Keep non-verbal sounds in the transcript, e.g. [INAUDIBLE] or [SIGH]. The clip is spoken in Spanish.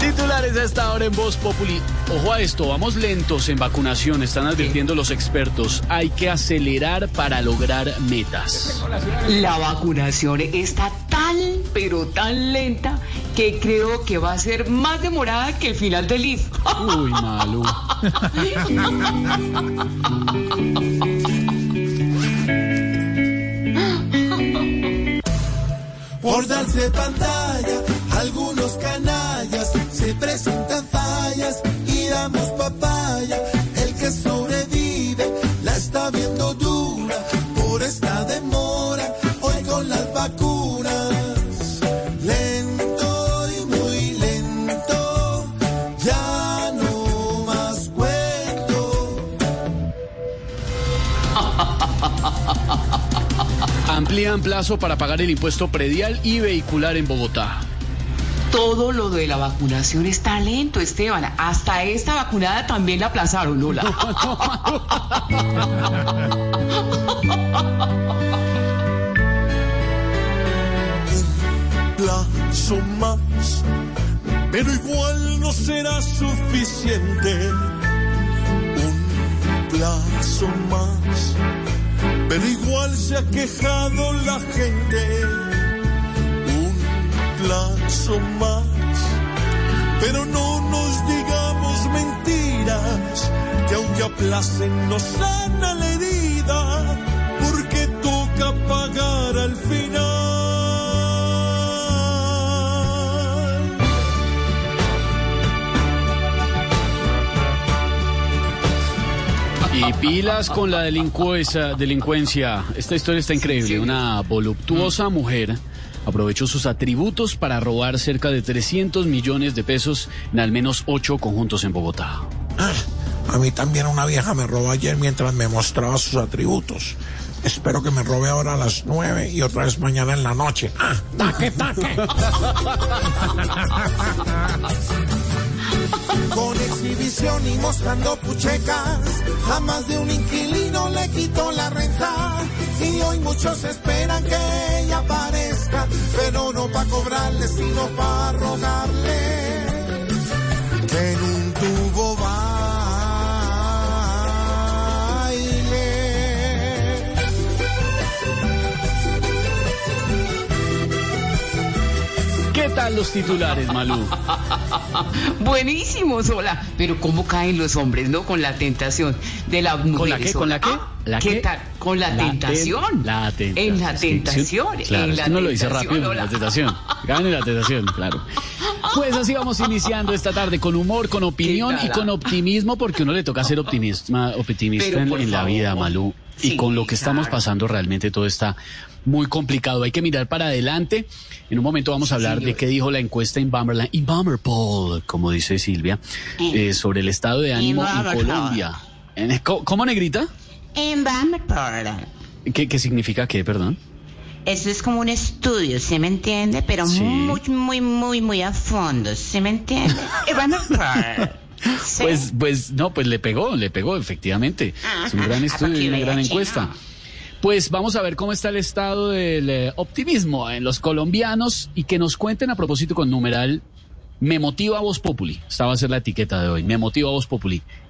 Titulares a esta hora en Voz Populi. Ojo a esto, vamos lentos en vacunación, están advirtiendo los expertos. Hay que acelerar para lograr metas. La vacunación está tan, pero tan lenta que creo que va a ser más demorada que el final del IF. Uy, Malu. [LAUGHS] Por darse pantalla, algunos canallas se presentan fallas y damos papaya. El que sobrevive la está viendo dura por esta demora. Hoy con las vacunas, lento y muy lento, ya no más cuento. [LAUGHS] Amplían plazo para pagar el impuesto predial y vehicular en Bogotá. Todo lo de la vacunación está lento, Esteban. Hasta esta vacunada también la aplazaron, Lola. [LAUGHS] plazo más, pero igual no será suficiente. Un plazo más, pero igual se ha quejado la gente. Plazo más, pero no nos digamos mentiras, que aunque aplacen no sana la herida, porque toca pagar al final. Y pilas con la delincuencia, delincuencia. Esta historia está increíble. Una voluptuosa mujer aprovechó sus atributos para robar cerca de 300 millones de pesos en al menos ocho conjuntos en Bogotá. Ah, a mí también una vieja me robó ayer mientras me mostraba sus atributos. Espero que me robe ahora a las nueve y otra vez mañana en la noche. Ah, taque, taque. [LAUGHS] Con exhibición y mostrando puchecas, a más de un inquilino le quitó la renta. Y hoy muchos esperan que ella aparezca, pero no para cobrarle, sino para tal los titulares, Malú? [LAUGHS] Buenísimo, Sola. Pero cómo caen los hombres, ¿no? Con la tentación de. ¿Con la qué? ¿Con la qué? ¿La ¿Qué qué? tal? Con la, La ten- tentación. La tentación. En la tentación. Claro, en la uno lo dice rápido. Lola. La tentación. Gane la tentación, claro. Pues así vamos [LAUGHS] iniciando esta tarde con humor, con opinión ¿Qué y con optimismo, porque uno le toca ser optimista, optimista Pero, en, la vida, Malú. Y Sí, con lo que estamos pasando realmente todo está muy complicado. Hay que mirar para adelante. En un momento vamos a hablar de señor. qué dijo la encuesta en Bumberland, en Poll, como dice Silvia, eh, sobre el estado de ánimo en. Colombia. En- ¿Cómo, cómo, negrita? En Bamberg. ¿Qué, ¿Qué significa qué, perdón? Eso es como un estudio, ¿se me entiende? Pero Sí. muy, muy, muy, muy a fondo, ¿se me entiende? [LAUGHS] Sí. Pues, pues, no, pues le pegó, le pegó, efectivamente. Es un gran Ah, estudio para y una gran encuesta. Pues vamos a ver cómo está el estado del eh, optimismo en los colombianos y que nos cuenten a propósito con numeral Me motiva Voz Populi. Esta va a ser la etiqueta de hoy. Me motiva Voz Populi.